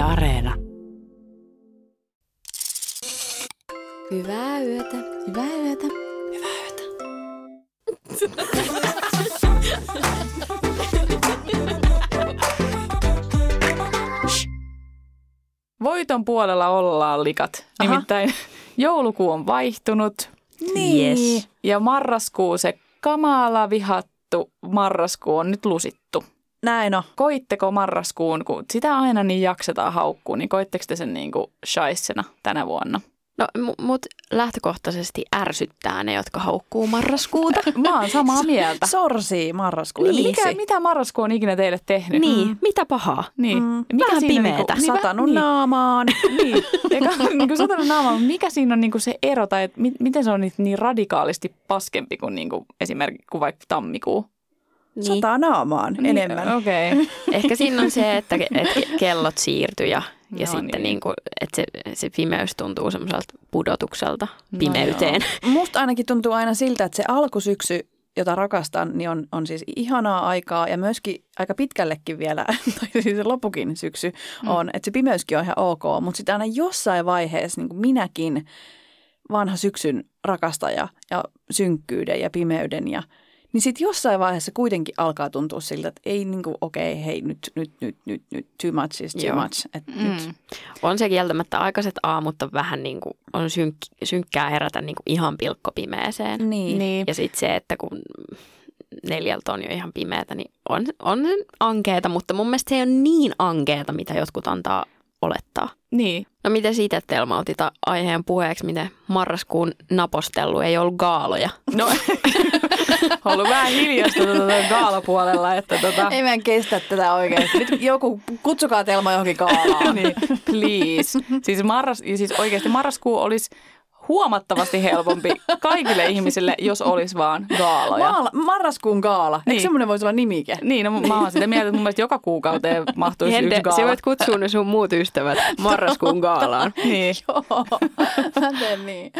Yle Areena. Hyvää yötä. Hyvää yötä. Hyvää yötä. Voiton puolella ollaan likat. Aha. Nimittäin joulukuu on vaihtunut Niin. Yes. ja marraskuu, se kamala vihattu marraskuu on nyt lusittu. Näin on. Koitteko marraskuun, kun sitä aina niin jaksetaan haukkuu, niin koitteko te sen niin kuin shaissena tänä vuonna? No, mu- mut lähtökohtaisesti ärsyttää ne, jotka haukkuu marraskuuta. Mä oon samaa mieltä. Sorsii marraskuuta. Niin. Mikä, mitä marraskuu on ikinä teille tehnyt? niin, mitä pahaa? Niin. Mm. Mikä Vähän siinä pimeetä. Niinku, Satanut niin, naamaan. niin. Eikä niin satanut naamaan, mikä siinä on niinku se ero tai et mi- miten se on niin, niin radikaalisti paskempi kuin niinku esimerkiksi kuin vaikka tammikuu? Niin. Sataa naamaan enemmän. Okei. Okay. Ehkä siinä on se, että, että kellot siirtyy ja, ja No sitten niin. niin kuin, että se, se pimeys tuntuu semmoiselta pudotukselta No pimeyteen. Musta ainakin tuntuu aina siltä, että se alkusyksy, jota rakastan, niin on, on siis ihanaa aikaa ja myöskin aika pitkällekin vielä, tai siis se lopukin syksy on, että se pimeyskin on ihan ok, mutta sitten aina jossain vaiheessa niin kuin minäkin, vanha syksyn rakastaja ja synkkyyden ja pimeyden ja niin sitten jossain vaiheessa kuitenkin alkaa tuntua siltä, että ei niin kuin, okei, okay, hei, nyt, nyt, nyt, nyt, nyt, too much is too Joo. much. Et nyt, Mm. On se kieltämättä aikaiset aamut on vähän niin kuin, on synk- synkkää herätä niin kuin ihan pilkkopimeeseen. Niin. Niin. Ja sitten se, että kun neljältä on jo ihan pimeätä, niin on, on ankeeta, mutta mun mielestä se ei ole niin ankeeta, mitä jotkut antaa olettaa. niin. No miten siitä Telma otit aiheen puheeksi, miten marraskuun napostelu ei ollut gaaloja? No, ollut vähän hiljasta tuota gaalapuolella, että tota, Ei mä en kestä tätä oikeasti. Nyt joku, kutsukaa Telma johonkin kaalaan. niin, please. Siis, marras, ja siis oikeasti marraskuu olisi huomattavasti helpompi kaikille ihmisille, jos olisi vaan gaaloja. Maala, marraskuun gaala. Eikö Niin. semmoinen voisi olla nimike? Niin, no mä oon sitä mieltä, että mun mielestä joka kuukauteen mahtuisi Hende, yksi gaala. sä voit kutsua ne sun muut ystävät marraskuun gaalaan. Niin. Joo, mä teen niin.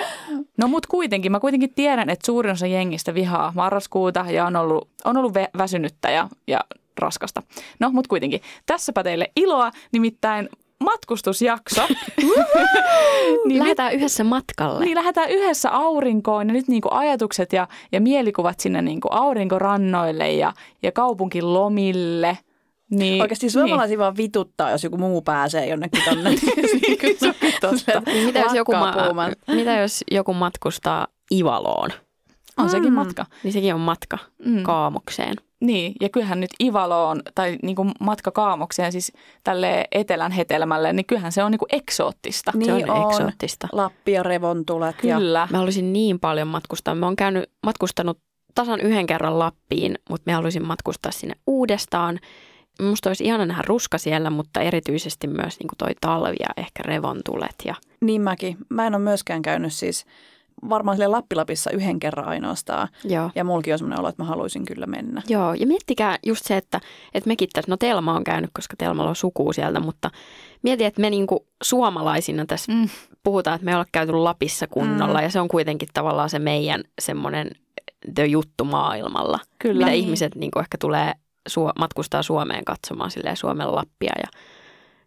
No mut kuitenkin, mä kuitenkin tiedän, että suurin osa jengistä vihaa marraskuuta ja on ollut, on ollut vä- väsynyttä ja, ja raskasta. No mut kuitenkin, tässäpä teille iloa, nimittäin matkustusjakso. niin Lähdetään yhdessä matkalle. Niin lähdetään yhdessä aurinkoon ja nyt niinku ajatukset ja, ja mielikuvat sinne niinku aurinkorannoille ja, ja kaupunkilomille. Niin, Oikeasti suomalaisia vaan vituttaa, jos joku muu pääsee jonnekin tonne. Niin, totta. Niin mitä, jos joku ma- mitä jos joku matkustaa Ivaloon? On sekin Mm. matka. Niin sekin on matka Mm. Kaamokseen. Niin, ja kyllähän nyt Ivaloon, tai niin kuin matka Kaamokseen, siis tälle etelän hetelmälle, niin kyllähän se on niin kuin eksoottista. Niin se on, on. eksoottista. Lappi ja revontulet. Ja... Kyllä. Mä haluaisin niin paljon matkustaa. Mä oon käynyt, matkustanut tasan yhden kerran Lappiin, mutta mä haluaisin matkustaa sinne uudestaan. Musta olisi ihana nähdä ruska siellä, mutta erityisesti myös niin toi talvi ja ehkä revontulet. Ja... Niin mäkin. Mä en ole myöskään käynyt siis varmaan sille Lappilapissa yhden kerran ainoastaan. Joo. Ja mulki on semmoinen olo, että mä haluaisin kyllä mennä. Joo, ja miettikää just se, että, että mekin tässä, no Telma on käynyt, koska Telmalla on sukua sieltä, mutta mieti, että me niinku suomalaisina tässä Mm. puhutaan, että me ei olla käyty Lapissa kunnolla, Mm. ja se on kuitenkin tavallaan se meidän semmoinen the juttu maailmalla. Kyllä. Mitä Niin. ihmiset niinku ehkä tulee, suo, matkustaa Suomeen katsomaan silleen Suomen Lappia ja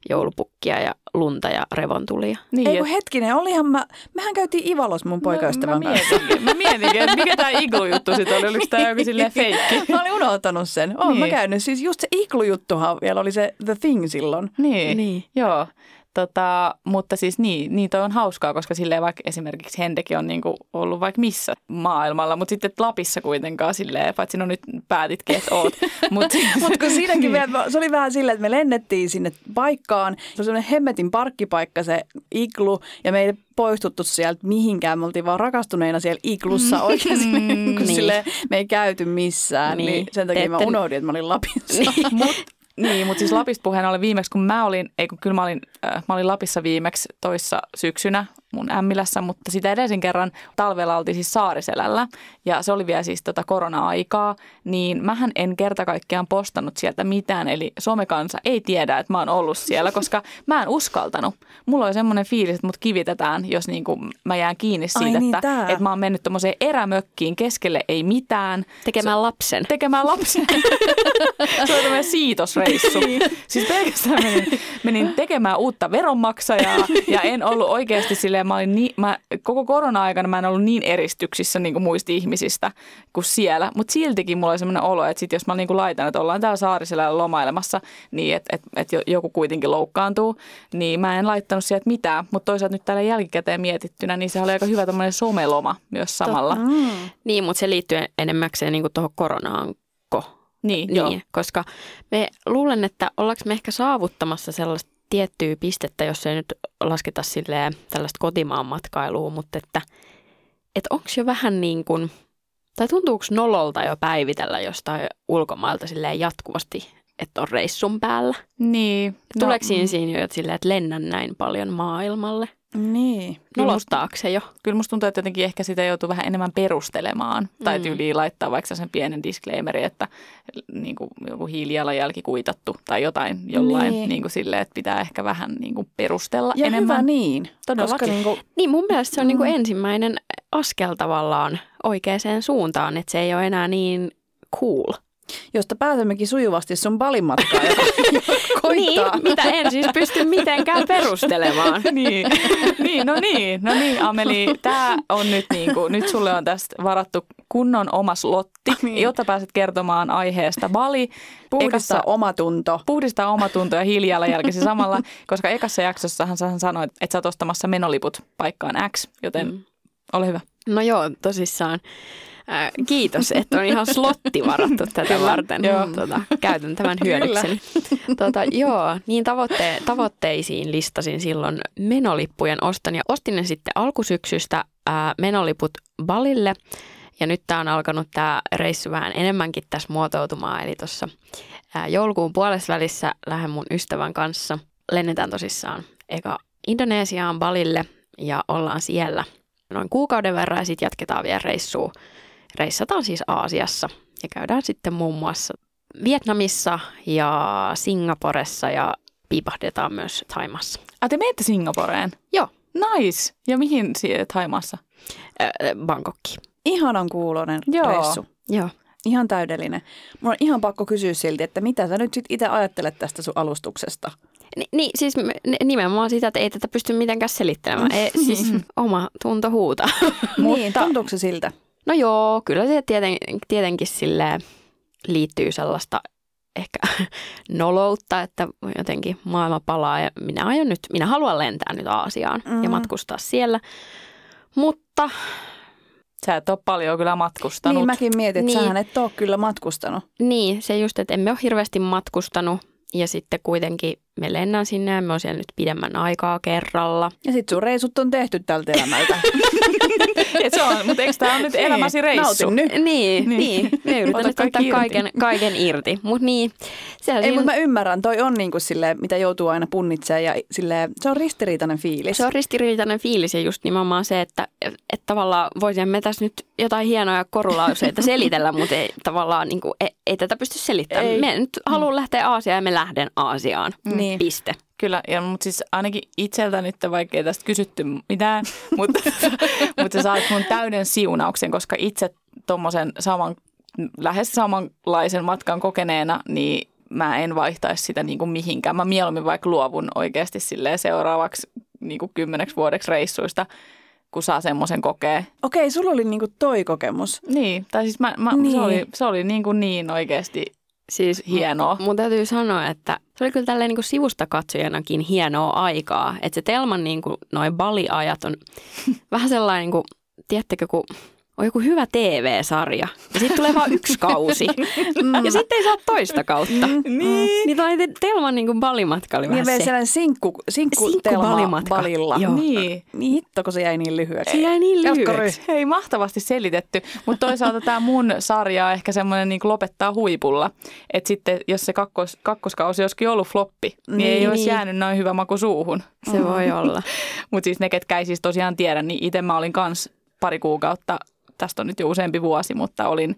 joulupukkia ja lunta ja revontulia. Niin, Ei et- kun hetkinen, olihan mä, mehän käytiin Ivalos mun poikaystävän mä, kanssa. mä mietinkin, mä mietinkin, että mikä tämä iglu-juttu sitten oli, oliko tämä joku silleen feikki? Mä olin unohtanut sen. Oon Niin. mä käynyt. Siis just se iglujuttuhan vielä oli se The Thing silloin. Niin, Niin. joo. Tota, mutta siis niin, niin toi on hauskaa, koska silleen vaikka esimerkiksi Hendekin on niinku ollut vaikka missä maailmalla, mutta sitten Lapissa kuitenkaan silleen, paitsi no nyt päätitkin, että oot. Mut, Mutta kun siinäkin niin. vielä, se oli vähän silleen, että me lennettiin sinne paikkaan. Se oli semmoinen hemmetin parkkipaikka se iglu ja me ei poistuttu sieltä mihinkään. Me oltiin vaan rakastuneina siellä iglussa oikeasti, kun Niin. silleen, me ei käyty missään. Niin, Niin. sen takia Te mä unohdin, että mä olin Lapissa. Niin. Mut, niin, mutta siis Lapista puheen ollen viimeksi, kun mä olin, ei kun kyllä mä olin, äh, mä olin Lapissa viimeksi toissa syksynä mun ämmilässä, mutta sitä edellisen kerran talvella oltiin siis Saariselällä ja se oli vielä siis tota korona-aikaa, niin mähän en kerta kaikkiaan postannut sieltä mitään, eli somekansa ei tiedä, että mä oon ollut siellä, koska mä en uskaltanut. Mulla oli semmoinen fiilis, että mut kivitetään, jos niinku mä jään kiinni Ai siitä, niin, että, tää. että mä oon mennyt tommoseen erämökkiin, keskelle ei mitään, Tekemään lapsen. tekemään lapsen. se oli tämmöinen siitosreissu. siis pelkästään menin, menin tekemään uutta veronmaksajaa ja en ollut oikeasti silleen, mä olin niin, mä, koko korona-aikana mä en ollut niin eristyksissä niin kuin muista ihmisistä kuin siellä, mutta siltikin mulla oli sellainen olo, että sit jos mä niin kuin laitan, että ollaan täällä saarisella lomailemassa, niin että et, et joku kuitenkin loukkaantuu, niin mä en laittanut sieltä mitään, mutta toisaalta nyt täällä jälkikäteen mietittynä, niin se oli aika hyvä tämmöinen someloma myös samalla. Mm. Niin, mutta se liittyy enemmäkseen niin kuin tuohon koronaan niin, niin joo. koska me luulen, että ollaanko me ehkä saavuttamassa sellaista tiettyä pistettä, jos ei nyt lasketa silleen tällaista kotimaan matkailua, mutta että, että onko jo vähän niin kuin, tai tuntuuko nololta jo päivitellä jostain ulkomailta silleen jatkuvasti, että on reissun päällä? Niin. Tuleeko no, siinä, siinä jo silleen, että lennän näin paljon maailmalle? Niin. Nolottaako se jo? Kyllä musta tuntuu, että jotenkin ehkä sitä joutuu vähän enemmän perustelemaan. Mm. Tai tyyliin laittaa vaikka sen pienen disclaimeri, että niin kuin joku hiilijalanjälki kuitattu tai jotain jollain niin. Niin kuin sille, että pitää ehkä vähän niin kuin perustella ja enemmän. hyvä niin. Todellakin. niin, kuin... niin mun mielestä se on mm. niin kuin ensimmäinen askel tavallaan oikeaan suuntaan, että se ei ole enää niin cool josta pääsemmekin sujuvasti sun balimatkaan, niin, mitä en siis pysty mitenkään perustelemaan. niin, niin, no niin, no niin Ameli, tämä on nyt niin kuin, nyt sulle on tästä varattu kunnon oma slotti, niin. jotta pääset kertomaan aiheesta Bali. Puhdistaa ekassa, omatunto. Puhdistaa omatunto ja hiilijalanjälkisi samalla, koska ekassa jaksossahan sä sanoit, että sä oot ostamassa menoliput paikkaan X, joten mm. ole hyvä. No joo, tosissaan. Äh, kiitos, että on ihan slotti varattu tätä varten. Joo. Tota, käytän tämän hyödykseni. Tota, joo, niin tavoitte, tavoitteisiin listasin silloin menolippujen oston ja ostin ne sitten alkusyksystä ää, äh, menoliput Balille. Ja nyt tämä on alkanut tämä reissu vähän enemmänkin tässä muotoutumaan. Eli tuossa äh, joulukuun puolessa välissä lähden mun ystävän kanssa. Lennetään tosissaan eka Indonesiaan Balille ja ollaan siellä noin kuukauden verran ja sitten jatketaan vielä reissua reissataan siis Aasiassa ja käydään sitten muun muassa Vietnamissa ja Singaporessa ja piipahdetaan myös Taimassa. Ah, te menette Singaporeen? Joo. Nice. Ja mihin Taimassa? Äh, Bangkokki. Ihanan kuulonen Joo. reissu. Joo. Ihan täydellinen. Mulla on ihan pakko kysyä silti, että mitä sä nyt sit itse ajattelet tästä sun alustuksesta? Ni, niin, siis nimenomaan sitä, että ei tätä pysty mitenkään selittelemään. Ei, siis oma tunto huuta. niin, tuntuuko se siltä? No joo, kyllä se tieten, tietenkin sille liittyy sellaista ehkä noloutta, että jotenkin maailma palaa ja minä aion nyt, minä haluan lentää nyt Aasiaan mm-hmm. ja matkustaa siellä. Mutta Sä et ole paljon kyllä matkustanut. Niin mäkin mietin, että niin, sähän et ole kyllä matkustanut. Niin, se just, että emme ole hirveästi matkustanut ja sitten kuitenkin me lennän sinne ja me on siellä nyt pidemmän aikaa kerralla. Ja sitten sun reisut on tehty tältä elämältä. Mutta eikö tämä on nyt niin. elämäsi reissu? Nautin nyt. Niin, niin. niin. Me yritän nyt ottaa kaiken, kaiken irti. Mut niin, Ei, siinä... mutta mä ymmärrän. Toi on niin kuin sille, mitä joutuu aina punnitsemaan ja sille, se on ristiriitainen fiilis. Se on ristiriitainen fiilis ja just nimenomaan se, että, että tavallaan voisimme tässä nyt jotain hienoja korulauseita selitellä, mutta ei tavallaan niin kuin, ei, ei tätä pysty selittämään. Ei. Me nyt haluan lähteä Aasiaan ja me lähden Aasiaan. Niin. Piste. Kyllä, ja, mutta siis ainakin itseltä nyt, vaikka ei tästä kysytty mitään, mutta, mutta sä saat mun täyden siunauksen, koska itse tuommoisen saman, lähes samanlaisen matkan kokeneena, niin mä en vaihtaisi sitä niin kuin mihinkään. Mä mieluummin vaikka luovun oikeasti seuraavaksi niin kuin kymmeneksi vuodeksi reissuista, kun saa semmoisen kokea. Okei, sulla oli niinku toi kokemus. Niin, tai siis mä, mä, niin. se oli, se oli niinku niin oikeasti Siis hienoa. Mun täytyy sanoa, että se oli kyllä tälleen niin kuin sivusta katsojanakin hienoa aikaa. Että se Telman niin kuin, noin baliajat on vähän sellainen, niin kuin, tiedättekö, kun on joku hyvä TV-sarja ja sitten tulee vain yksi kausi mm. ja sitten ei saa toista kautta. Mm. Niin. Niin toi Telman niin ballimatka oli niin vähän se. sellainen sinkku, sinkku, sinkku Telma balilla. Joo. Niin. niin hitto, kun se jäi niin lyhyeksi. Se jäi niin lyhyeksi. Hei, mahtavasti selitetty. Mutta toisaalta tämä mun sarja on ehkä semmoinen niin lopettaa huipulla. Että sitten jos se kakkos, kakkoskausi olisikin ollut floppi, niin, niin ei olisi niin. jäänyt noin hyvä maku suuhun. Se voi olla. Mutta siis ne, ketkä ei siis tosiaan tiedä, niin itse mä olin kans pari kuukautta tästä on nyt jo useampi vuosi, mutta olin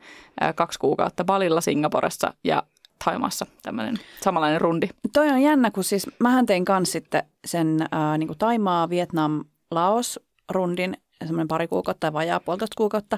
kaksi kuukautta Balilla Singaporessa ja Taimassa tämmöinen samanlainen rundi. Toi on jännä, kun siis mähän tein kanssa sitten sen äh, niin kuin Taimaa, Vietnam, Laos rundin, semmoinen pari kuukautta tai vajaa puolitoista kuukautta.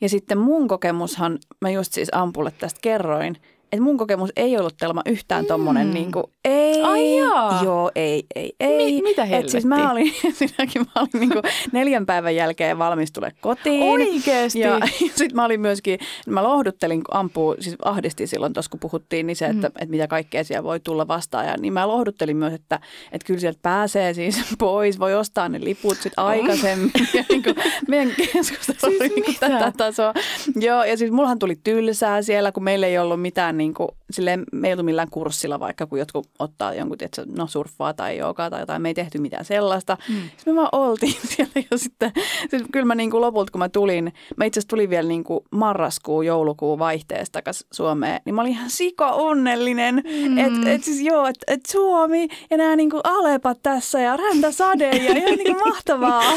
Ja sitten mun kokemushan, mä just siis Ampulle tästä kerroin, että mun kokemus ei ollut Telma yhtään mm. tommonen niin kuin, ei. Ai jaa. Joo, ei, ei, ei. Mi- mitä Et siis mä olin, sinäkin mä olin niin kuin neljän päivän jälkeen valmis tulee kotiin. Oikeesti? Ja, ja sitten mä olin myöskin, mä lohduttelin, kun ampuu, siis ahdisti silloin tuossa kun puhuttiin, niin se, että, mm. että mitä kaikkea siellä voi tulla vastaan. Ja niin mä lohduttelin myös, että, että kyllä sieltä pääsee siis pois, voi ostaa ne liput sitten aikaisemmin. ja niin kuin, meidän keskustelu siis oli niin kuin tätä tasoa. Joo, ja siis mullahan tuli tylsää siellä, kun meillä ei ollut mitään, niin kuin, silleen, me ei ollut millään kurssilla vaikka, kun jotkut ottaa jonkun, tietysti, no surffaa tai joogaa tai jotain, me ei tehty mitään sellaista. Mm. Sitten me vaan oltiin siellä ja sitten, siis kyllä mä niin kuin lopulta, kun mä tulin, mä itse asiassa tulin vielä niin kuin marraskuu, joulukuu vaihteesta takaisin Suomeen, niin mä olin ihan sika onnellinen, mm. että et siis joo, että et Suomi ja nämä niin kuin alepat tässä ja räntäsade ja ihan niin kuin mahtavaa.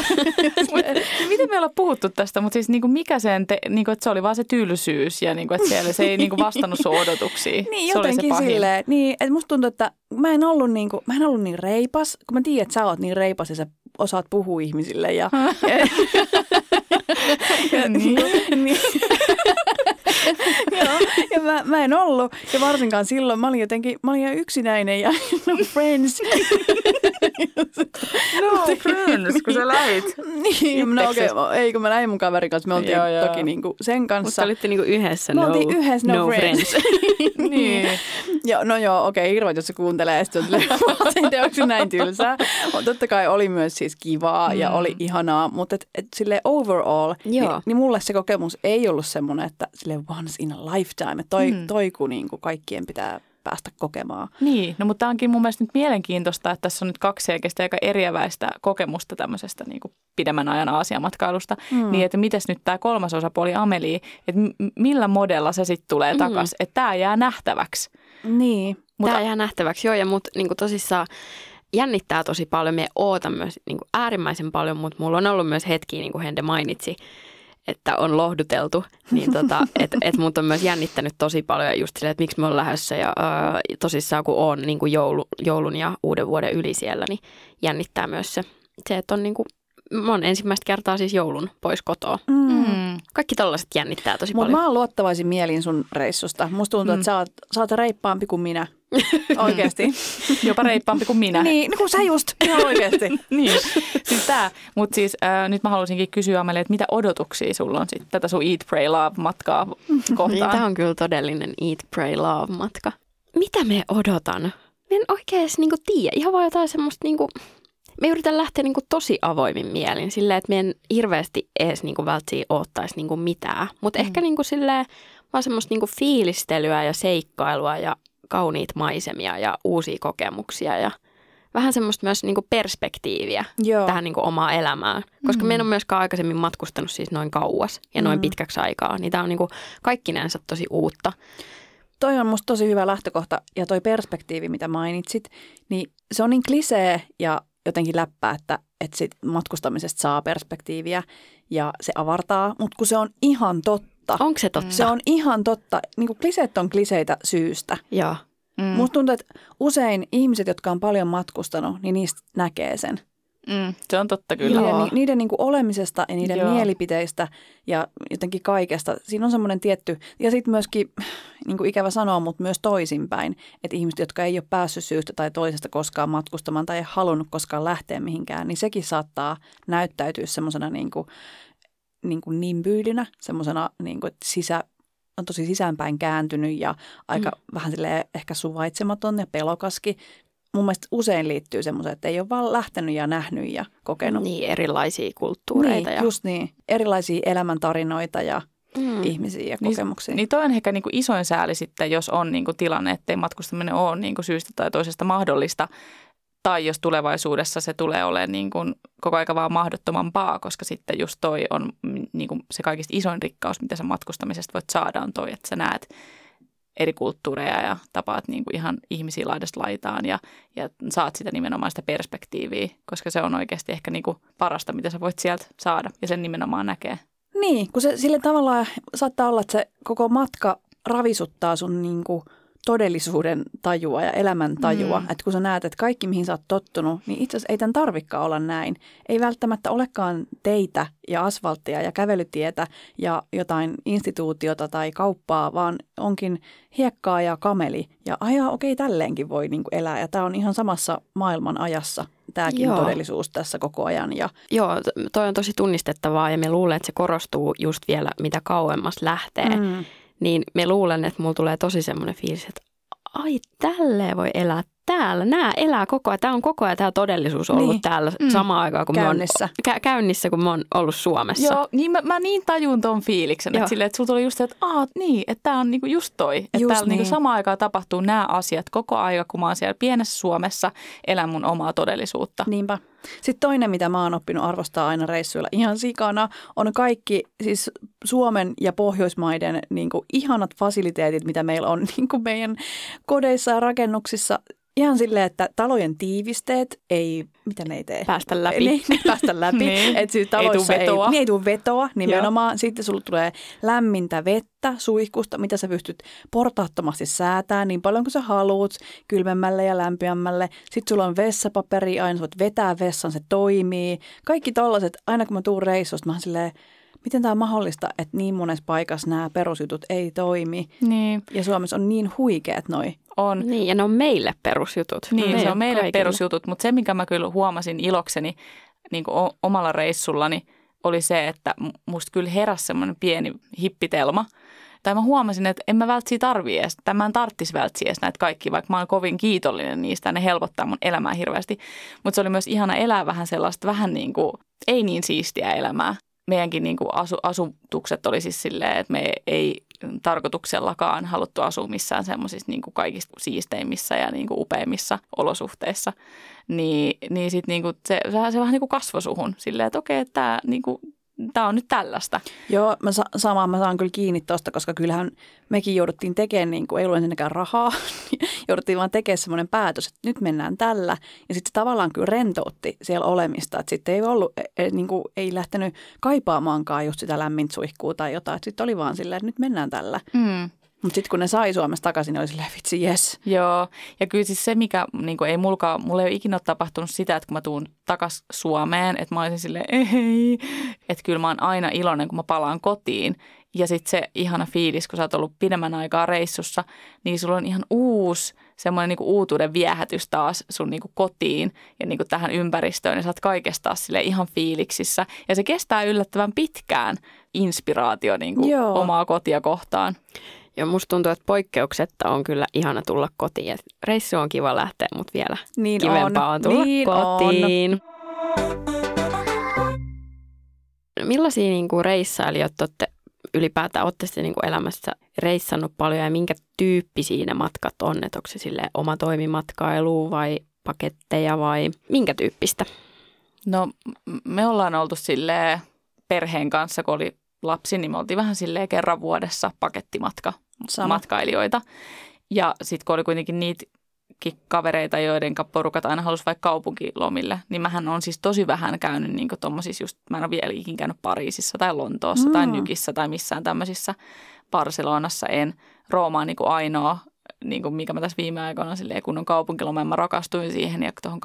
Miten me ollaan puhuttu tästä, mutta siis niin kuin mikä sen, te, niin kuin, että se oli vaan se tylsyys ja niin kuin, että siellä se ei niin kuin vastannut sun odotuksiin. niin, jotenkin silleen. Niin, että musta tuntuu, että mä en ollut niin, kuin, mä en ollut niin reipas, kun mä tiedän, että sä oot niin reipas ja sä osaat puhua ihmisille. Ja, ja, ja, niin. niin. Joo, ja mä, mä en ollut. Ja varsinkaan silloin mä olin jotenkin, mä olin ihan yksinäinen ja no friends. no friends, kun sä lähit. niin, no okei, okay, ei kun mä lähdin mun kaverin kanssa, me oltiin joo, joo. toki niinku sen kanssa. Mutta olitte niinku yhdessä, me no, oltiin yhdessä, no, no friends. friends. niin. Joo, no joo, okei, okay, hirveet, jos se kuuntelee, sitten on näin tylsää. Totta kai oli myös siis kivaa mm. ja oli ihanaa, mutta et, et sille overall, niin, niin mulle se kokemus ei ollut semmoinen, että sille once in a lifetime, että toi, mm. toi kun niin kuin kaikkien pitää päästä kokemaan. Niin, no mutta tämä onkin mun mielestä nyt mielenkiintoista, että tässä on nyt kaksi selkeästi aika eriäväistä kokemusta tämmöisestä niin kuin pidemmän ajan Aasiamatkailusta. Mm. Niin, että miten nyt tämä kolmas osapuoli Ameli, että millä modella se sitten tulee mm. takaisin, että tämä jää nähtäväksi. Niin. Mutta, tämä jää nähtäväksi, joo, ja mut niin kuin tosissaan jännittää tosi paljon. Me ootan myös niin kuin äärimmäisen paljon, mutta mulla on ollut myös hetki, niin kuin Hende mainitsi, että on lohduteltu, niin tota, että et mut on myös jännittänyt tosi paljon just silleen, että miksi me on lähdössä ja ää, tosissaan kun on niin kuin joulu, joulun ja uuden vuoden yli siellä, niin jännittää myös se, se että on niin kuin, mä oon ensimmäistä kertaa siis joulun pois kotoa. Mm. Kaikki tällaiset jännittää tosi Mut paljon. mä oon luottavaisin mielin sun reissusta. Musta tuntuu, mm. että sä oot, sä oot reippaampi kuin minä. Oikeasti. Jopa reippaampi kuin minä. niin, niin kuin sä just. Ihan oikeasti. niin. Siis tää. Mutta siis äh, nyt mä haluaisinkin kysyä Amelie, että mitä odotuksia sulla on sitten tätä sun Eat, Pray, Love-matkaa kohtaan? Niin, tämä on kyllä todellinen Eat, Pray, Love-matka. Mitä me odotan? Mä en oikeasti niinku tiedä. Ihan vaan jotain semmoista niinku me yritän lähteä niin kuin tosi avoimin mielin silleen, että me en hirveästi edes niin kuin välttämättä ottaisi niin kuin mitään. Mutta mm. ehkä niin kuin silleen, vaan semmoista niin kuin fiilistelyä ja seikkailua ja kauniit maisemia ja uusia kokemuksia ja vähän semmoista myös niin kuin perspektiiviä Joo. tähän niin omaan elämään. Koska mm. me en ole myöskään aikaisemmin matkustanut siis noin kauas ja noin mm. pitkäksi aikaa, niin tämä on niin kaikkinensa tosi uutta. Toi on musta tosi hyvä lähtökohta ja toi perspektiivi, mitä mainitsit, niin se on niin klisee ja jotenkin läppää, että, että sit matkustamisesta saa perspektiiviä ja se avartaa, mutta kun se on ihan totta. Onko se totta? Se on ihan totta. Niin kuin kliseet on kliseitä syystä. Joo. Mm. Musta tuntuu, että usein ihmiset, jotka on paljon matkustanut, niin niistä näkee sen. Mm, se on totta kyllä. Niiden, ni, niiden niin kuin olemisesta ja niiden Joo. mielipiteistä ja jotenkin kaikesta. Siinä on semmoinen tietty, ja sitten myöskin, niin kuin ikävä sanoa, mutta myös toisinpäin, että ihmiset, jotka ei ole päässyt syystä tai toisesta koskaan matkustamaan tai ei halunnut koskaan lähteä mihinkään, niin sekin saattaa näyttäytyä semmoisena niin kuin, niin kuin nimbyylinä, semmoisena niin kuin, että sisä, on tosi sisäänpäin kääntynyt ja aika mm. vähän ehkä suvaitsematon ja pelokaskin, mun mielestä usein liittyy semmoiseen, että ei ole vaan lähtenyt ja nähnyt ja kokenut. Niin, erilaisia kulttuureita. Niin, ja... just niin. Erilaisia elämäntarinoita ja mm. ihmisiä ja niin kokemuksia. Niin, niin toi on ehkä niin kuin isoin sääli sitten, jos on niin kuin tilanne, että ei matkustaminen ole niin kuin syystä tai toisesta mahdollista. Tai jos tulevaisuudessa se tulee olemaan niin kuin koko aika vaan mahdottomampaa, koska sitten just toi on niin kuin se kaikista isoin rikkaus, mitä sä matkustamisesta voit saada, on toi, että sä näet eri kulttuureja ja tapaat niin kuin ihan ihmisiä laidasta laitaan ja, ja saat sitä nimenomaan sitä perspektiiviä, koska se on oikeasti ehkä niin kuin parasta, mitä sä voit sieltä saada ja sen nimenomaan näkee. Niin, kun se sille tavallaan saattaa olla, että se koko matka ravisuttaa sun niin kuin todellisuuden tajua ja elämän tajua. Mm. Että kun sä näet, että kaikki mihin sä oot tottunut, niin itse asiassa ei tämän tarvikaan olla näin. Ei välttämättä olekaan teitä ja asfalttia ja kävelytietä ja jotain instituutiota tai kauppaa, vaan onkin hiekkaa ja kameli. Ja ajaa, okei, tälleenkin voi niin kuin elää. Ja tämä on ihan samassa maailman ajassa tämäkin Joo. todellisuus tässä koko ajan. Ja Joo, toi on tosi tunnistettavaa ja me luulen, että se korostuu just vielä mitä kauemmas lähtee. mm, Niin me luulen, että mulla tulee tosi semmoinen fiilis, että ai tälleen voi elää täällä. Nää elää koko ajan. Tämä on koko ajan tämä todellisuus ollut Niin. täällä Mm. samaan aikaan, kun Käynnissä. me on kä- käynnissä, kun mä oon ollut Suomessa. Joo, niin mä, mä niin tajun ton fiiliksen, Joo. että, silleen, että sulla tuli just että Aa, niin, että tämä on niinku just toi. Että Just täällä niinku niin. samaan aikaan tapahtuu nämä asiat koko aika, kun mä oon siellä pienessä Suomessa, elän mun omaa todellisuutta. Niinpä. Sitten toinen, mitä mä oon oppinut arvostaa aina reissuilla ihan sikana, on kaikki siis Suomen ja Pohjoismaiden niin kuin, ihanat fasiliteetit, mitä meillä on niin kuin meidän kodeissa ja rakennuksissa. Ihan silleen, että talojen tiivisteet ei, mitä ne ei tee? Päästä läpi. Niin, ne päästä läpi. Niin. Et siis Ei taloissa vetoa. Ei, niin ei tule vetoa nimenomaan. Sitten sulla tulee lämmintä vettä suihkusta, mitä sä pystyt portaattomasti säätämään niin paljon kuin sä haluat, kylmemmälle ja lämpimämmälle. Sitten sulla on vessapaperi, aina sä voit vetää vessan, se toimii. Kaikki tollaset, aina kun mä tuun reissusta, mä oon silleen, miten tämä on mahdollista, että niin monessa paikassa nämä perusjutut ei toimi. Niin, Ja Suomessa on niin huikeat noi. On. Niin, ja ne on meille perusjutut. Niin, Ne se on meille kaikille. perusjutut, mutta se, mikä mä kyllä huomasin ilokseni niin kuin omalla reissullani, oli se, että musta kyllä heräsi semmoinen pieni hippitelma. Tai mä huomasin, että en mä välttämättä tarvii edes, tai mä en tarttisi välttämättä edes näitä kaikki, vaikka mä oon kovin kiitollinen niistä ne helpottaa mun elämää hirveästi. Mutta se oli myös ihana elää vähän sellaista, vähän niin kuin, ei niin siistiä elämää. Meidänkin niin kuin asu, asutukset oli siis silleen, että me ei tarkoituksellakaan haluttu asua missään semmoisissa niin kaikista siisteimmissä ja niin kuin upeimmissa olosuhteissa. Niin, niin sit niin kuin se, se, se vähän niin kuin kasvoi suhun silleen, että okei, että tämä niin kuin, tää on nyt tällaista. Joo, mä sa- samaan mä saan kyllä kiinni tosta, koska kyllähän mekin jouduttiin tekemään, niin kuin ei ollut ensinnäkään rahaa, jouduttiin vaan tekemään semmoinen päätös, että nyt mennään tällä. Ja sitten se tavallaan kyllä rentoutti siellä olemista, että sitten ei ollut, e- e- niin kuin, ei lähtenyt kaipaamaankaan just sitä lämmintä suihkua tai jotain. Sitten oli vaan silleen, että nyt mennään tällä. Mm. Mutta sitten kun ne sai Suomesta takaisin, niin oli silleen, vitsi, yes. Joo, ja kyllä siis se, mikä niin ei mulkaan, mulle ei ole ikinä tapahtunut sitä, että kun mä tuun takas Suomeen, että mä olisin silleen, ei, että kyllä mä oon aina iloinen, kun mä palaan kotiin. Ja sitten se ihana fiilis, kun sä oot ollut pidemmän aikaa reissussa, niin sulla on ihan uusi semmoinen niin uutuuden viehätys taas sun niin kuin kotiin ja niin kuin tähän ympäristöön. Ja sä oot kaikesta sille ihan fiiliksissä. Ja se kestää yllättävän pitkään inspiraatio niin kuin Joo. omaa kotia kohtaan. Ja musta tuntuu, että poikkeuksetta on kyllä ihana tulla kotiin. Et reissu on kiva lähteä, mutta vielä Niin kivempaa on, on. tulla niin kotiin. Millaisia niin kuin reissailijoita olette ylipäätään, olette sitten niin kuin elämässä reissannut paljon ja minkä tyyppisiä ne matkat on? Että onko se sille oma toimimatkailu vai paketteja vai minkä tyyppistä? No me ollaan oltu silleen perheen kanssa, kun oli lapsi, niin me oltiin vähän silleen kerran vuodessa pakettimatka Sama. matkailijoita. Ja sitten kun oli kuitenkin niitäkin kavereita, joiden porukat aina halusi vaikka kaupunkilomille, niin mähän on siis tosi vähän käynyt niin tuommoisissa just, mä en ole vielä ikin käynyt Pariisissa tai Lontoossa mm. tai. Nykissä tai missään tämmöisissä. Barcelonassa en. Rooma on niin ainoa, niin kuin mikä mä tässä viime aikoina silleen, kun on kaupunkiloma, mä rakastuin siihen ja tuohon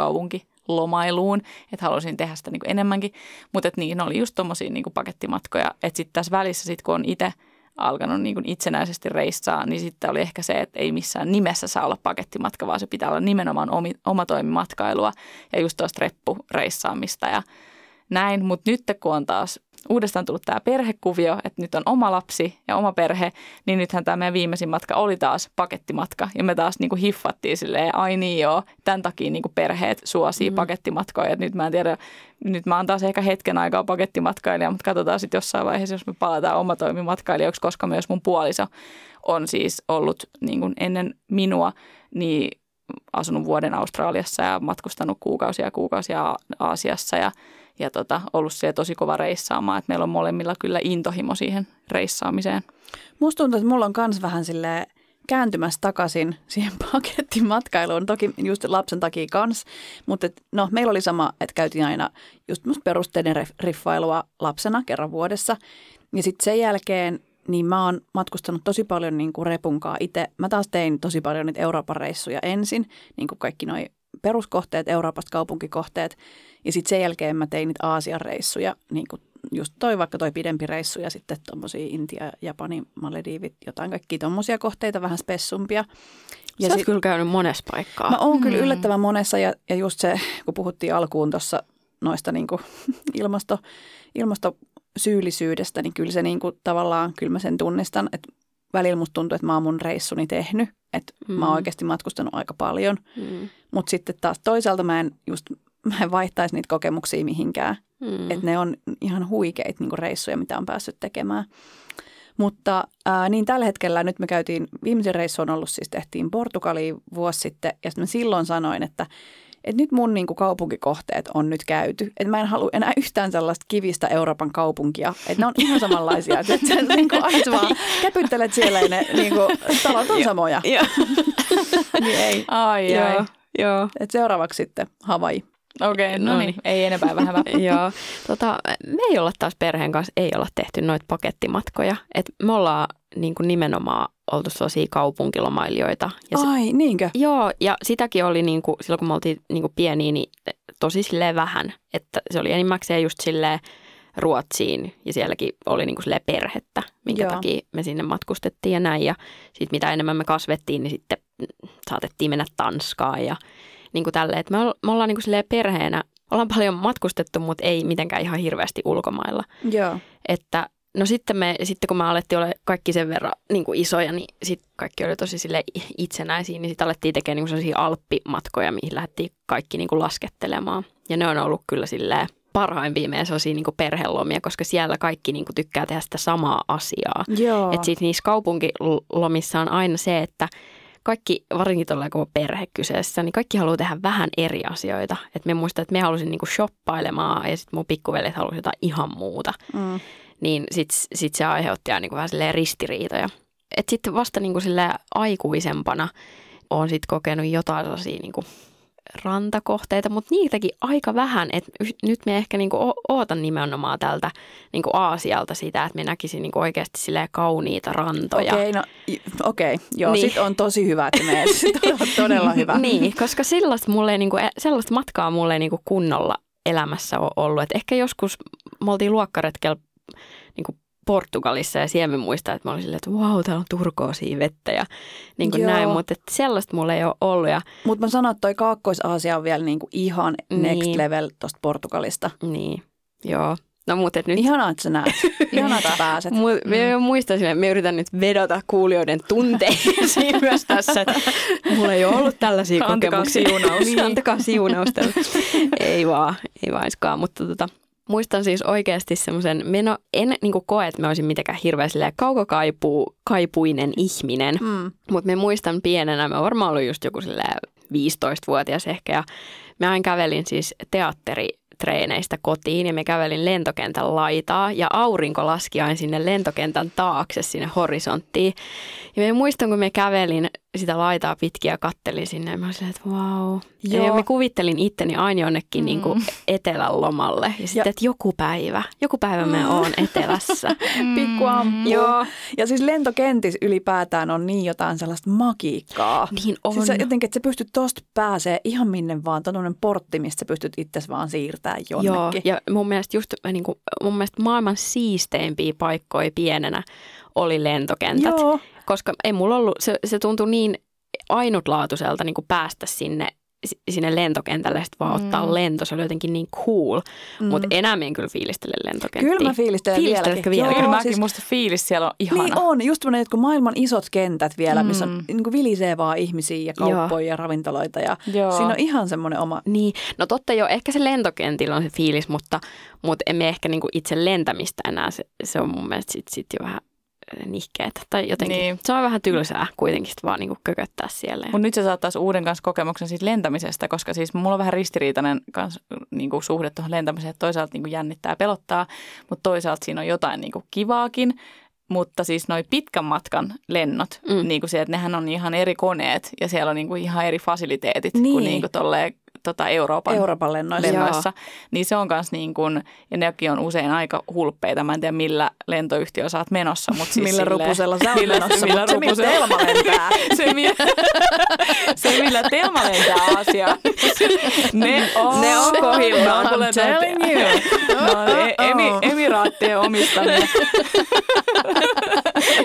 kaupunkilomailuun, että halusin tehdä sitä niin kuin enemmänkin. Mutta niin, ne oli just tuommoisia niin pakettimatkoja, että sitten tässä välissä, sit kun on itse alkanut niin kuin itsenäisesti reissaa, niin sitten oli ehkä se, että ei missään nimessä saa olla pakettimatka, vaan se pitää olla nimenomaan omi, omatoimimatkailua ja just tuosta reppureissaamista ja näin. Mutta nyt kun on taas uudestaan tullut tämä perhekuvio, että nyt on oma lapsi ja oma perhe, niin nythän tämä meidän viimeisin matka oli taas pakettimatka. Ja me taas niinku hiffattiin silleen, ai niin joo, tämän takia niinku perheet suosii mm. pakettimatkoja. Et nyt mä en tiedä, nyt mä oon taas ehkä hetken aikaa pakettimatkailija, mutta katsotaan sitten jossain vaiheessa, jos me palataan omatoimimatkailijoiksi, koska myös mun puoliso on siis ollut niin kuin ennen minua, niin asunut vuoden Australiassa ja matkustanut kuukausia ja kuukausia Aasiassa ja ja tota, ollut siellä tosi kova reissaamaan, että meillä on molemmilla kyllä intohimo siihen reissaamiseen. Musta tuntuu, että mulla on kans vähän sille kääntymässä takaisin siihen pakettimatkailuun, toki just lapsen takia kans, mutta et, no, meillä oli sama, että käytiin aina just perusteiden riffailua lapsena kerran vuodessa, ja sitten sen jälkeen niin mä oon matkustanut tosi paljon niin kuin repunkaa itse. Mä taas tein tosi paljon niitä Euroopan reissuja ensin, niin kuin kaikki noi peruskohteet, Euroopasta kaupunkikohteet. Ja sitten sen jälkeen mä tein niitä Aasian reissuja, niin kuin just toi vaikka toi pidempi reissu ja sitten tuommoisia Intia, Japani, Malediivit, jotain kaikkia tuommoisia kohteita, vähän spessumpia. Ja Sä sit, kyllä käynyt monessa paikkaa. Mä oon mm. kyllä yllättävän monessa ja, ja just se, kun puhuttiin alkuun tuossa noista niin kuin ilmasto, ilmastosyyllisyydestä, niin kyllä se niin kuin, tavallaan, kyllä mä sen tunnistan, että välillä musta tuntuu, että mä oon mun reissuni tehnyt, että mm. mä oon oikeasti matkustanut aika paljon, mm. mutta sitten taas toisaalta mä en just, mä en vaihtaisi niitä kokemuksia mihinkään, mm. että ne on ihan huikeita niin reissuja, mitä on päässyt tekemään. Mutta ää, niin tällä hetkellä nyt me käytiin, viimeisen reissu on ollut siis tehtiin Portugaliin vuosi sitten ja sitten mä silloin sanoin, että että nyt mun niin kuin, kaupunkikohteet on nyt käyty. Että mä en halua enää yhtään sellaista kivistä Euroopan kaupunkia. Että ne on ihan samanlaisia. Että sä niin kuin, aina vaan käpyttelet siellä ja ne niin kuin, talot on samoja. niin ei. Ai, ai. Joo. Joo. Et seuraavaksi sitten Hawaii. Okei, okay, no, no niin. niin, ei enempää vähemmän. Joo, tota, me ei olla taas perheen kanssa, ei olla tehty noita pakettimatkoja. Et me ollaan niin kuin nimenomaan oltu sellaisia kaupunkilomailijoita. Ja se, Ai, niinkö? Joo, ja sitäkin oli niin kuin, silloin kun me oltiin niin kuin pieniä, niin tosi silleen vähän. Että se oli enimmäkseen just silleen Ruotsiin ja sielläkin oli niin kuin perhettä, minkä Joo. takia me sinne matkustettiin ja näin. Ja sitten mitä enemmän me kasvettiin, niin sitten saatettiin mennä Tanskaan ja niin kuin tälleen. Että me, me ollaan niin kuin perheenä, ollaan paljon matkustettu, mutta ei mitenkään ihan hirveästi ulkomailla. Joo. Että No sitten, me, sitten kun me alettiin olla kaikki sen verran niin kuin isoja, niin sitten kaikki oli tosi sille itsenäisiä, niin sitten alettiin tekemään niin sellaisia alppimatkoja, mihin lähdettiin kaikki niin kuin laskettelemaan. Ja ne on ollut kyllä silleen parhaimpia meidän sellaisia niin kuin perhelomia, koska siellä kaikki niin kuin tykkää tehdä sitä samaa asiaa. Että sitten niissä kaupunkilomissa on aina se, että kaikki, varsinkin tuolla kun perhe kyseessä, niin kaikki haluaa tehdä vähän eri asioita. Et me muistan, että me halusin niinku shoppailemaan ja sitten mun pikkuveljet halusivat jotain ihan muuta. Mm. Niin sitten sit se aiheutti aina niinku vähän ristiriitoja. Et sitten vasta niinku aikuisempana olen sitten kokenut jotain sellaisia niinku rantakohteita, mutta niitäkin aika vähän. Et nyt me ehkä niinku ootan nimenomaan tältä niinku Aasialta sitä, että me näkisin niinku oikeasti kauniita rantoja. Okei, okay, no okei. Okay, joo, niin. sit on tosi hyvä, että me todella hyvä. niin, koska sellaista, mulle niinku, e, sellaista matkaa mulle ei niinku kunnolla elämässä on ollut. Et ehkä joskus me oltiin luokkaretkellä niinku Portugalissa ja siellä muistaa, että mä olin silleen, että vau, täällä on turkoosia vettä ja niin kuin näin, mutta että sellaista mulla ei ole ollut. Ja... Mutta mä sanon, että toi Kaakkois-Aasia on vielä niin kuin ihan niin. next level tuosta Portugalista. Niin, joo. No mutta nyt... Ihanaa, että sä näet. Ihanaa, että sä pääset. Mu- mm. Me muistan sille, me yritän nyt vedota kuulijoiden tunteisiin myös tässä, että mulla ei ole ollut tällaisia antakaa kokemuksia. Siunaus. niin, antakaa siunausta. ei vaan, ei vaiskaan, mutta tota, muistan siis oikeasti semmoisen, no, en niin koe, että mä olisin mitenkään hirveän kaukokaipuinen ihminen, mm. mutta me muistan pienenä, mä varmaan ollut just joku 15-vuotias ehkä ja mä aina kävelin siis teatteri treeneistä kotiin ja me kävelin lentokentän laitaa ja aurinko laski aina sinne lentokentän taakse sinne horisonttiin. Ja me muistan, kun me kävelin sitä laitaa pitkin ja kattelin sinne ja mä olin että vau. Ja me kuvittelin itteni aina jonnekin mm. niin kuin etelän lomalle. Ja sitten, että joku päivä, joku päivä me mm. oon etelässä. Mm. Pikku. Joo. Ja siis lentokentissä ylipäätään on niin jotain sellaista magiikkaa. Niin on. Siis jotenkin, että sä pystyt tosta pääsee ihan minne vaan, tuollainen portti, mistä sä pystyt itse vaan siirtämään jonnekin. Joo, ja mun mielestä just niin kuin, mun mielestä maailman siisteimpiä paikkoja pienenä oli lentokentät. Joo. Koska ei mulla ollut, se, se tuntui niin ainutlaatuiselta niin kuin päästä sinne sinne lentokentälle sitten vaan mm. ottaa lento. Se oli jotenkin niin cool. Mm. Mutta enää en kyllä fiilistele lentokenttiä. Kyllä mä fiilistelen vieläkin. vielä? Joo, kyllä mäkin, siis, musta fiilis siellä on ihana. Niin on, just semmoinen, että kun maailman isot kentät vielä, mm. missä on niin kuin vilisee vaan ihmisiä ja kauppoja Joo. ja ravintoloita. Ja Joo. siinä on ihan semmoinen oma... Niin, no totta jo, ehkä se lentokentillä on se fiilis, mutta, mutta emme ehkä niin kuin itse lentämistä enää. Se, se on mun mielestä sitten sit jo vähän nihkeet. Tai jotenkin, niin. se on vähän tylsää kuitenkin vaan niin kököttää siellä. Mutta nyt se saattaisi uuden kanssa kokemuksen siitä lentämisestä, koska siis mulla on vähän ristiriitainen kans, niin kuin suhde tuohon lentämiseen, että toisaalta niin kuin jännittää ja pelottaa, mutta toisaalta siinä on jotain niin kuin kivaakin. Mutta siis noi pitkän matkan lennot, mm. niin kuin se, että nehän on ihan eri koneet ja siellä on niin kuin ihan eri fasiliteetit niin. kuin, niin kuin tolleen tota, Euroopan Euroopan lennoissa. lennoissa, niin se on myös niin kuin, ja nekin on usein aika hulppeita. Mä en tiedä millä lentoyhtiö sä oot menossa, mutta siis millä silleen- rupusella sä oot millä, menossa, millä mutta se, millä rupusella- Telma lentää. se, millä, se, millä Telma lentää Aasiaan. Ne on, Ne on Kuule, I'm telling you. No, e- emi, emiraattien omistamia.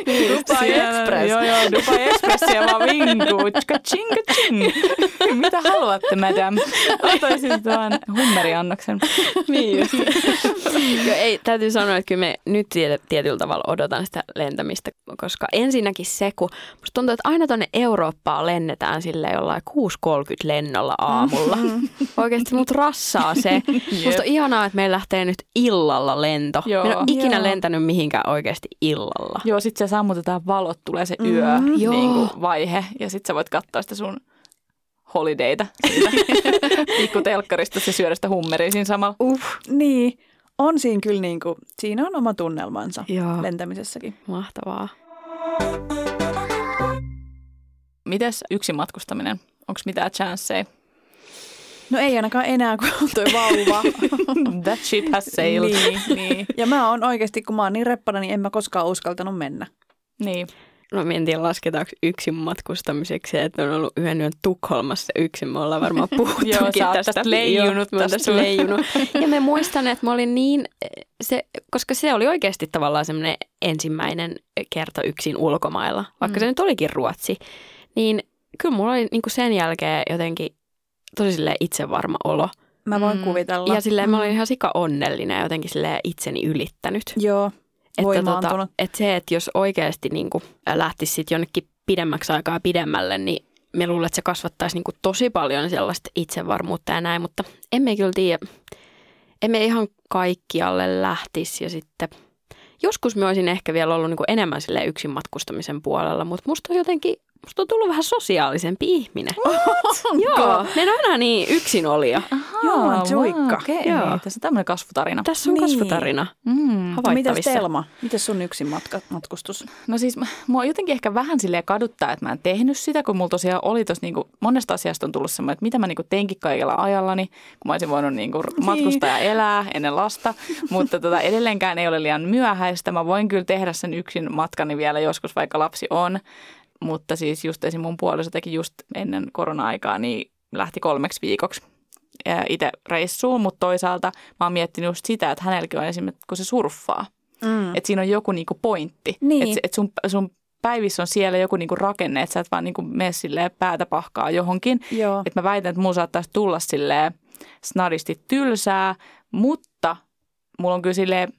Dubai Express. Joo, joo, Dubai Expressia vaan vinkuu. Mitä haluatte, madam? Ottaisin tuon hummeriannoksen. Niin just. Joo, ei, täytyy sanoa, että kyllä me nyt tiet- tietyllä tavalla odotan sitä lentämistä, koska ensinnäkin se, kun musta tuntuu, että aina tuonne Eurooppaan lennetään sille jollain 6.30 lennolla aamulla. Oikeasti mut rassaa se. Musta on ihanaa, että meillä lähtee nyt illalla lento. Joo. Mä en ole ikinä Joo. lentänyt mihinkään oikeasti illalla. Joo, sit se sammutetaan valot, tulee se yö Mm, mm, joo. niin kuin vaihe ja sit sä voit katsoa sitä sun holidayta siitä pikku telkkarista ja syödä sitä hummeria siinä samalla. Uh, niin. On siinä kyllä niin kuin, siinä on oma tunnelmansa Joo. lentämisessäkin. Mahtavaa. Mites yksin matkustaminen? Onko mitään chanceja? No ei ainakaan enää, kun on toi vauva. That ship has sailed. niin, niin. Ja mä oon oikeasti, kun mä oon niin reppana, niin en mä koskaan uskaltanut mennä. niin. No mä en tiedä, lasketaanko yksin matkustamiseksi se, että on ollut yhden yön Tukholmassa yksin. Me ollaan varmaan puhuttukin Joo, tästä. tästä leijunut Joo, mä tästä leijunut. Ja mä muistan, että mä olin niin, se, koska se oli oikeasti tavallaan semmoinen ensimmäinen kerta yksin ulkomailla, vaikka Mm. se nyt olikin Ruotsi. Niin kyllä mulla oli niin kuin sen jälkeen jotenkin tosi itsevarma olo. Mä voin Mm. kuvitella. Ja silleen mä Mm. olin ihan sika onnellinen ja jotenkin silleen itseni ylittänyt. Joo, Että, tota, että se, että jos oikeasti niin kuin lähtisi sit jonnekin pidemmäksi aikaa pidemmälle, niin me luulen, että se kasvattaisi niin kuin tosi paljon sellaista itsevarmuutta ja näin, mutta emme kyllä tiedä. Emme ihan kaikkialle lähtisi ja sitten joskus mä olisin ehkä vielä ollut niin kuin enemmän sille yksin matkustamisen puolella, mutta musta on jotenkin, musta on tullut vähän sosiaalisempi ihminen. Joo, me en ole enää niin yksin olija. Joo, Juikka. Okei, Joo. tässä on tämmöinen kasvutarina. Tässä on Niin. kasvutarina Mm. Mitäs havaittavissa. Telma? Mitäs sun yksin matka, matkustus? No siis mua jotenkin ehkä vähän silleen kaduttaa, että mä en tehnyt sitä, kun mulla tosiaan oli tossa niinku, monesta asiasta on tullut semmoinen, että mitä mä niinku teinkin kaikella ajallani, kun mä olisin voinut niinku matkustaa ja elää ennen lasta, mutta tota, edelleenkään ei ole liian myöhäistä. Mä voin kyllä tehdä sen yksin matkani vielä joskus, vaikka lapsi on, mutta siis just esim. mun puoliso teki just ennen korona-aikaa, niin lähti kolmeksi viikoksi itse reissuun, mutta toisaalta mä oon miettinyt just sitä, että hänelläkin on esimerkiksi, kun se surffaa, Mm. että siinä on joku niinku pointti. Niin. Että et sun, sun päivissä on siellä joku niinku rakenne, että sä et vaan niinku mene silleen päätä pahkaa johonkin. Että mä väitän, että mulla saattaisi tulla silleen snadisti tylsää, mutta mulla on kyllä silleen,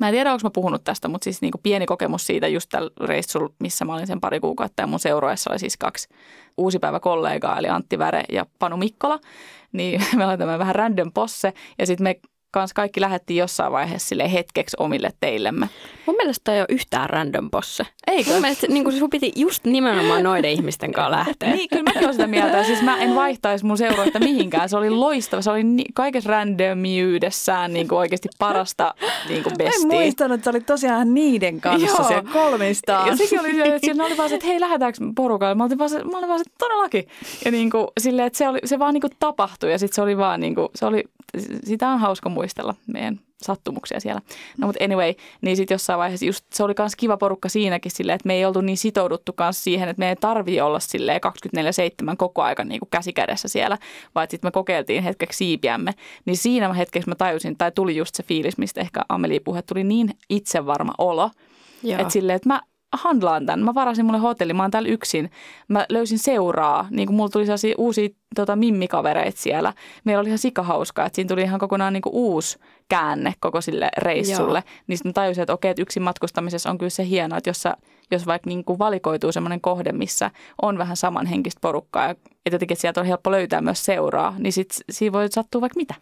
mä en tiedä, onko mä puhunut tästä, mutta siis niinku pieni kokemus siitä just tällä reissulla, missä mä olin sen pari kuukautta ja mun seurueessa oli siis kaksi uusi päivä kollegaa, eli Antti Väre ja Panu Mikkola. Niin me tämmöinen vähän random posse ja sitten me kanssa kaikki lähdettiin jossain vaiheessa sille hetkeksi omille teillemme. Mun mielestä ei ole yhtään random bosse. Eikö? Mun mielestä niin sun piti just nimenomaan noiden ihmisten kanssa lähteä. Niin, kyllä mäkin olen sitä mieltä. Siis mä en vaihtaisi mun seuroita mihinkään. Se oli loistava. Se oli ni- kaikessa randomiydessään niin kuin oikeasti parasta niin kuin En bestia. muistanut, että sä olit tosiaan niiden kanssa Joo. siellä kolmistaan. Ja sekin oli se, että siinä oli vaan se, että hei, lähdetäänkö porukalle? Mä olin vaan se, mä olin vaan se, että todellakin. Ja niin kuin, silleen, että se, oli, se vaan niin kuin tapahtui ja sitten se oli vaan niin kuin, se oli, sitä on hauska muistella meidän sattumuksia siellä. No mutta anyway, niin sitten jossain vaiheessa just se oli myös kiva porukka siinäkin silleen, että me ei oltu niin sitouduttu kanssa siihen, että me ei tarvii olla silleen 24-7 koko aika niin kuin käsi kädessä siellä, vaan sitten me kokeiltiin hetkeksi siipiämme. Niin siinä hetkeksi mä tajusin, tai tuli just se fiilis, mistä ehkä Amelie puhe, tuli niin itsevarma olo, Joo. että silleen, että mä handlaan tämän. Mä varasin mulle hotelli, mä oon täällä yksin. Mä löysin seuraa, niin kuin mulla tuli sellaisia uusia tota, mimmikavereita siellä. Meillä oli ihan sikahauskaa, että siinä tuli ihan kokonaan niin kuin uusi käänne koko sille reissulle. Joo. Niin sitten mä tajusin, että okei, että yksin matkustamisessa on kyllä se hienoa, että jos, sä, jos vaikka niin kuin valikoituu semmoinen kohde, missä on vähän samanhenkistä porukkaa, ja että jotenkin sieltä on helppo löytää myös seuraa, niin sit siinä voi sattua vaikka mitä.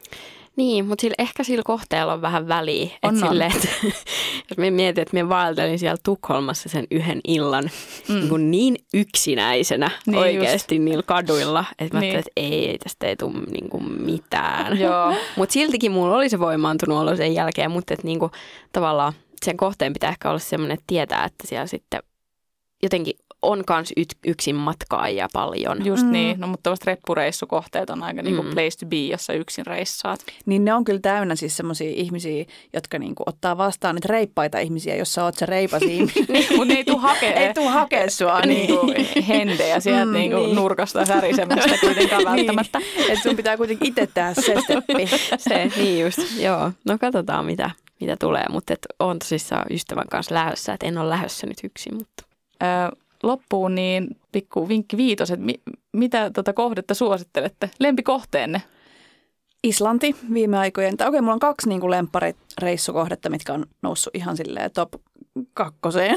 Niin, mutta sillä, ehkä sillä kohteella on vähän väliä. On, että on. sille, että, jos me mietin, että me vaeltelin siellä Tukholmassa sen yhden illan mm. niin, niin yksinäisenä Niin oikeasti just. niillä kaduilla, että mä Niin. että ei, tästä ei tule niin kuin mitään. Joo. Mutta siltikin mulla oli se voimaantunut olo sen jälkeen, mutta että niin kuin, tavallaan sen kohteen pitää ehkä olla semmoinen, että tietää, että siellä sitten jotenkin on kans y- yksin matkaajia paljon. Just mm. niin, no mutta tämmöiset reppureissukohteet on aika niinku place to be, jossa yksin reissaat. Niin ne on kyllä täynnä siis semmoisia ihmisiä, jotka niinku ottaa vastaan niitä reippaita ihmisiä, jos sä oot se reipas ihminen. Mutta ne ei tuu hakee, ei tuu hakea sua. niinku hendejä sieltä mm, niinku niin. nurkasta särisemästä kuitenkaan välttämättä. Niin. Että sun pitää kuitenkin itse tehdä se steppi. se, niin just, joo. No katsotaan mitä, mitä tulee, mutta et on tosissaan ystävän kanssa lähdössä, että en ole lähdössä nyt yksin. Mutta. Öö, loppuun niin pikku vinkki viitos, että mi, mitä tota kohdetta suosittelette? Lempikohteenne? Islanti viime aikojen. Tai okei, mulla on kaksi niin lemppareissukohdetta, mitkä on noussut ihan silleen top kakkoseen.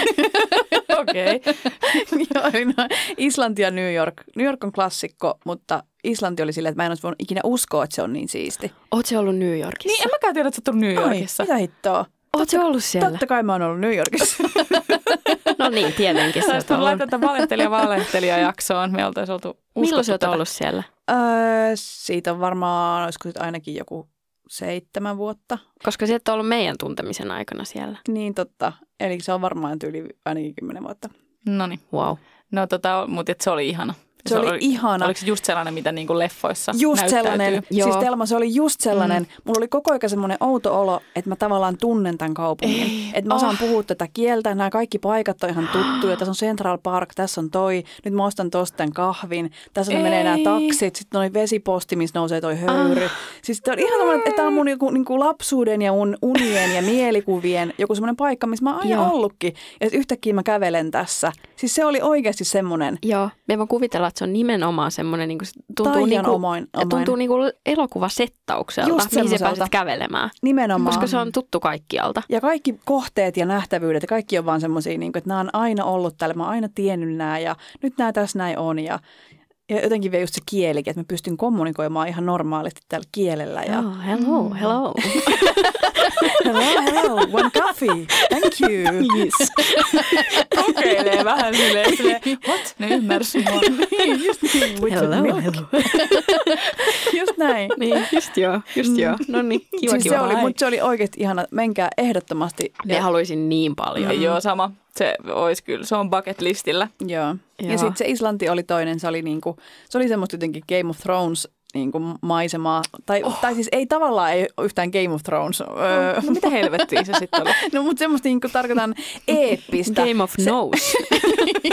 Okei. Okay. no, Islanti ja New York. New York on klassikko, mutta Islanti oli silleen, että mä en olisi voinut ikinä uskoa, että se on niin siisti. Oletko ollut New Yorkissa? Niin, en mäkään tiedä, että sä oot New Yorkissa. Ai, mitä hittoa? Oletko ollut siellä? Totta kai mä oon ollut New Yorkissa. no niin, tietenkin. Sä oot laittaa valehtelija valehtelija jaksoon. Me oltaisiin oltu Milloin sä oot ollut siellä? Öö, siitä on varmaan, olisiko ainakin joku seitsemän vuotta. Koska sieltä on ollut meidän tuntemisen aikana siellä. Niin totta. Eli se on varmaan yli ainakin kymmenen vuotta. No niin. Wow. No tota, mutta se oli ihana. Se, se oli, oli ihana. Oliko se just sellainen, mitä niin kuin leffoissa Just sellainen. Siis Joo. Siis Telma, se oli just sellainen. Mm. Mulla oli koko ajan semmoinen outo olo, että mä tavallaan tunnen tämän kaupungin. Että mä osaan oh. puhua tätä kieltä. Nämä kaikki paikat on ihan tuttuja. Tässä on Central Park, tässä on toi. Nyt mä ostan tosta tämän kahvin. Tässä Ei. menee nämä taksit. Sitten on vesiposti, missä nousee toi höyry. Ah. Siis on ihan semmoinen, että tämä on mun joku, niin kuin lapsuuden ja mun unien ja mielikuvien joku semmoinen paikka, missä mä oon aina Joo. ollutkin. Ja yhtäkkiä mä kävelen tässä. Siis se oli oikeasti semmoinen. Joo, me voin kuvitella, että se on nimenomaan semmoinen, niin kuin, tuntuu, niin kuin, omain. tuntuu niin kuin elokuvasettaukselta, Just mihin sä pääset kävelemään. Nimenomaan. Koska se on tuttu kaikkialta. Ja kaikki kohteet ja nähtävyydet ja kaikki on vaan semmoisia, niin että nämä on aina ollut täällä, mä oon aina tiennyt nämä ja nyt nämä tässä näin on. Ja, ja jotenkin vielä just se kielikin, että mä pystyn kommunikoimaan ihan normaalisti tällä kielellä. Ja... Oh, hello, hello. hello, hello, one coffee, thank you. Yes. Kokeilee vähän silleen, silleen what? Ne ymmärsi mua. niin, just niin. Hello, hello. just näin. Niin, just joo, just joo. No niin, kiva, siis kiva. Se oli, mutta se oli oikeasti ihana. Menkää ehdottomasti. Me haluaisin niin paljon. Mm. Joo, sama. Se olisi kyllä, se on bucket listillä. Joo. Joo. Ja sitten se Islanti oli toinen, se oli, niinku, se oli semmoista jotenkin Game of Thrones niin kuin maisemaa. Tai, oh. tai siis ei tavallaan ei yhtään Game of Thrones. No, no mitä helvettiä se sitten oli? no mutta semmoista niin kuin tarkoitan eeppistä. Game of Nose.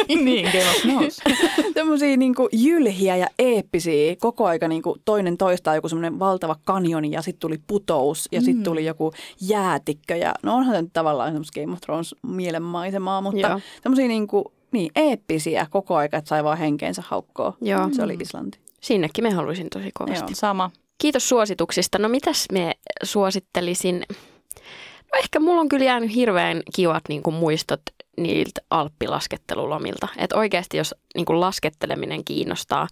niin, Game of Nose. Semmoisia niin kuin jylhiä ja eeppisiä. Koko aika niin kuin toinen toistaa joku semmoinen valtava kanjoni ja sitten tuli putous ja sitten mm. tuli joku jäätikkö. Ja, no onhan se nyt tavallaan semmoista Game of Thrones mielenmaisemaa, mutta semmoisia niin kuin, niin, eeppisiä koko aika, että sai vaan henkeensä haukkoa. Joo. Se oli Islanti. Sinnekin me haluaisin tosi kovasti. Joo, sama. Kiitos suosituksista. No mitäs me suosittelisin? No ehkä mulla on kyllä jäänyt hirveän kivat niin kuin muistot niiltä alppilaskettelulomilta. Että oikeasti jos niin kuin lasketteleminen kiinnostaa,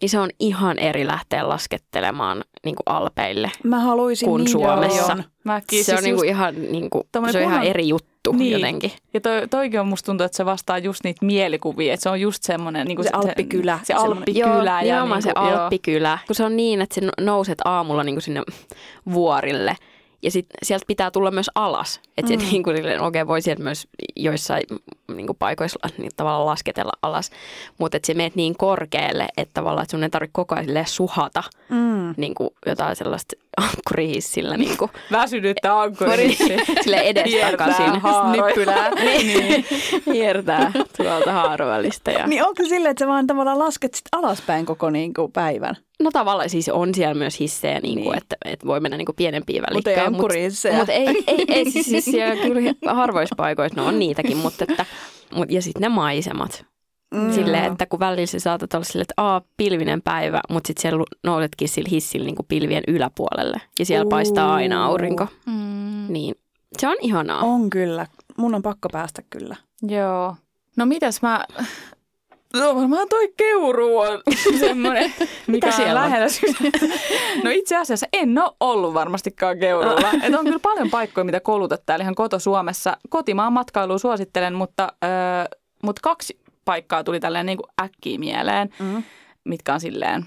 niin se on ihan eri lähteä laskettelemaan niin kuin alpeille Mä haluaisin kuin niin Suomessa. Mä se on siis niin kuin ihan, niin kuin, se on ihan eri juttu niin. jotenkin. Ja toi, toikin on musta tuntuu, että se vastaa just niitä mielikuvia. Että se on just semmoinen... Niin se, se alppikylä. Se, se alppikylä. Joo, ja nimenomaan niin kuin, se alppikylä. Joo. Kun se on niin, että sä nouset aamulla niin kuin sinne vuorille – ja sit sieltä pitää tulla myös alas. Että mm. niin okei, okay, voi sieltä myös joissain niin kuin paikoissa niin tavallaan lasketella alas. Mutta että se meet niin korkealle, että tavallaan että sun ei tarvitse koko ajan suhata mm. niin kuin jotain sellaista ankkurihissillä. Niin kuin. Väsynyttä ankkurihissiä. Sille edestakaisin. Nippylää. niin. Hiertää tuolta haarovälistä. Ja... Niin onko sille, että sä vaan tavallaan lasket sit alaspäin koko niin kuin päivän? No tavallaan siis on siellä myös hissejä, niin kuin, niin. Että, että voi mennä niin kuin pienempiä välikköjä. Mutta ei Mutta mut ei, ei, ei siis, siis siellä kyllä harvoissa paikoissa no on niitäkin, mutta että, mut, ja sitten ne maisemat. Mm. Silleen, että kun välillä sä saatat olla silleen, että aa, pilvinen päivä, mutta sitten siellä nousetkin sillä hissillä niin kuin pilvien yläpuolelle. Ja siellä uh. paistaa aina aurinko. Mm. Niin se on ihanaa. On kyllä. Mun on pakko päästä kyllä. Joo. No mitäs mä No varmaan toi keuru on semmoinen, mikä on siellä lähellä No itse asiassa en ole ollut varmastikaan keurulla. Et on kyllä paljon paikkoja, mitä koulutat täällä ihan koto Suomessa. Kotimaan matkailuun suosittelen, mutta, äh, mutta kaksi paikkaa tuli tälleen niin kuin äkkiä mieleen, mm. mitkä on silleen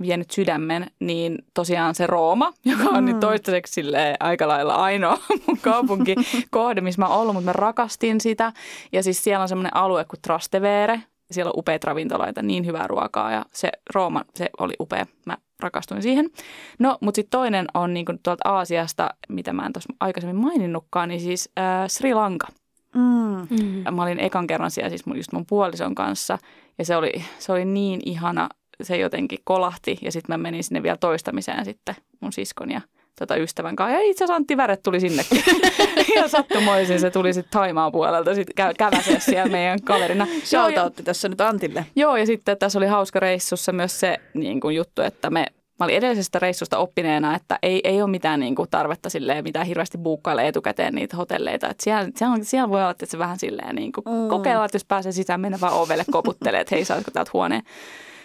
vienyt sydämen, niin tosiaan se Rooma, joka on mm. nyt toistaiseksi silleen aika lailla ainoa mun kaupunki kohde, missä mä oon ollut, mutta mä rakastin sitä. Ja siis siellä on semmoinen alue kuin Trastevere, siellä on upeita ravintoloita, niin hyvää ruokaa ja se Rooma, se oli upea. Mä rakastuin siihen. No, mutta sitten toinen on niin tuolta Aasiasta, mitä mä en tuossa aikaisemmin maininnutkaan, niin siis äh, Sri Lanka. Mm. Mm. Mä olin ekan kerran siellä siis mun, just mun puolison kanssa ja se oli, se oli niin ihana, se jotenkin kolahti ja sitten mä menin sinne vielä toistamiseen sitten mun siskon ja tota ystävän kanssa. Ja itse asiassa Antti Väret tuli sinnekin. ja sattumoisin se tuli sitten Taimaan puolelta sitten kä- käväsee siellä meidän kaverina. Shoutoutti tässä nyt Antille. Joo, ja sitten tässä oli hauska reissussa myös se niin kuin juttu, että me Mä olin edellisestä reissusta oppineena, että ei, ei ole mitään niin kuin tarvetta silleen, mitään hirveästi buukkailla etukäteen niitä hotelleita. Että siellä, siellä, siellä, voi olla, että se vähän silleen niin kuin mm. kokeilla, että jos pääsee sisään, mennä vaan ovelle koputtelee, että hei, saatko täältä huoneen.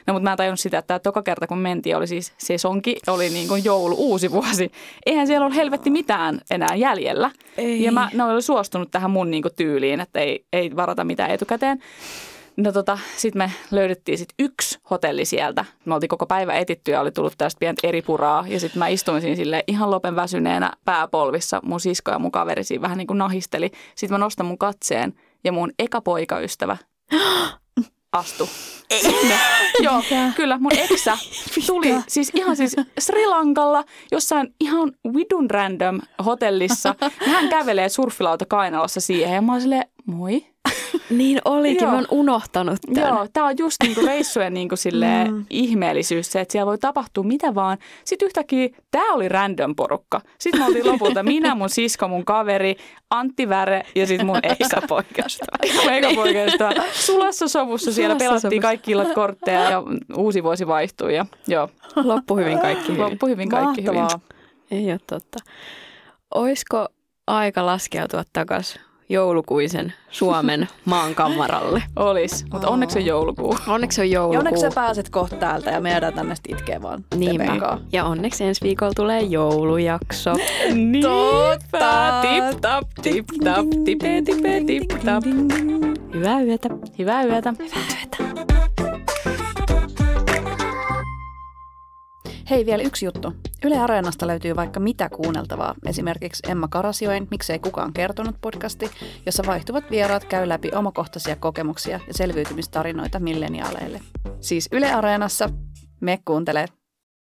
No mutta mä en tajunnut sitä, että tämä toka kerta kun mentiin oli siis sesonki, oli niin kuin joulu, uusi vuosi. Eihän siellä ole helvetti mitään enää jäljellä. Ei. Ja mä, ne oli suostunut tähän mun niin kuin tyyliin, että ei, ei varata mitään etukäteen. No tota, sitten me löydettiin sit yksi hotelli sieltä. Me oltiin koko päivä etitty ja oli tullut tästä pientä eri puraa. Ja sitten mä istuin siinä sille ihan lopen väsyneenä pääpolvissa. Mun sisko ja mun kaveri siinä vähän niin kuin nahisteli. Sitten mä nostan mun katseen ja mun eka poikaystävä astu. Sinne. Joo, kyllä. Mun eksä tuli siis ihan siis Sri Lankalla jossain ihan vidun random hotellissa. Hän kävelee surfilauta kainalossa siihen ja mä oon silleen, moi niin olikin, mä oon unohtanut tämän. Joo, tää on just niinku reissujen niinku mm. ihmeellisyys, se, että siellä voi tapahtua mitä vaan. Sitten yhtäkkiä tää oli random porukka. Sitten me oltiin lopulta minä, mun sisko, mun kaveri, Antti Väre ja sitten mun eikä-poikasta. eikä-poikasta. Sulassa sovussa siellä Sulassa pelattiin sovussa. kaikki illat kortteja ja uusi vuosi vaihtui. Ja, joo. Loppu hyvin kaikki hyvin. Loppu hyvin kaikki Mahtavaa. hyvin. Ei ole totta. Oisko aika laskeutua takaisin joulukuisen Suomen maankamaralle. Olis, mutta onneksi on joulukuu. Onneksi on joulukuu. Ja onneksi sä pääset kohta täältä ja meidän tänne itkee vaan. Niinpä. Ja onneksi ensi viikolla tulee joulujakso. Totta. Tip tap, tip tap, tipe tipe tip tap. Hyvää yötä. Hyvää yötä. Hyvää yötä. Hei, vielä yksi juttu. Yle Areenasta löytyy vaikka mitä kuunneltavaa, esimerkiksi Emma Karasioin Miksei kukaan kertonut podcasti, jossa vaihtuvat vieraat käy läpi omakohtaisia kokemuksia ja selviytymistarinoita milleniaaleille. Siis Yle Areenassa, me kuuntele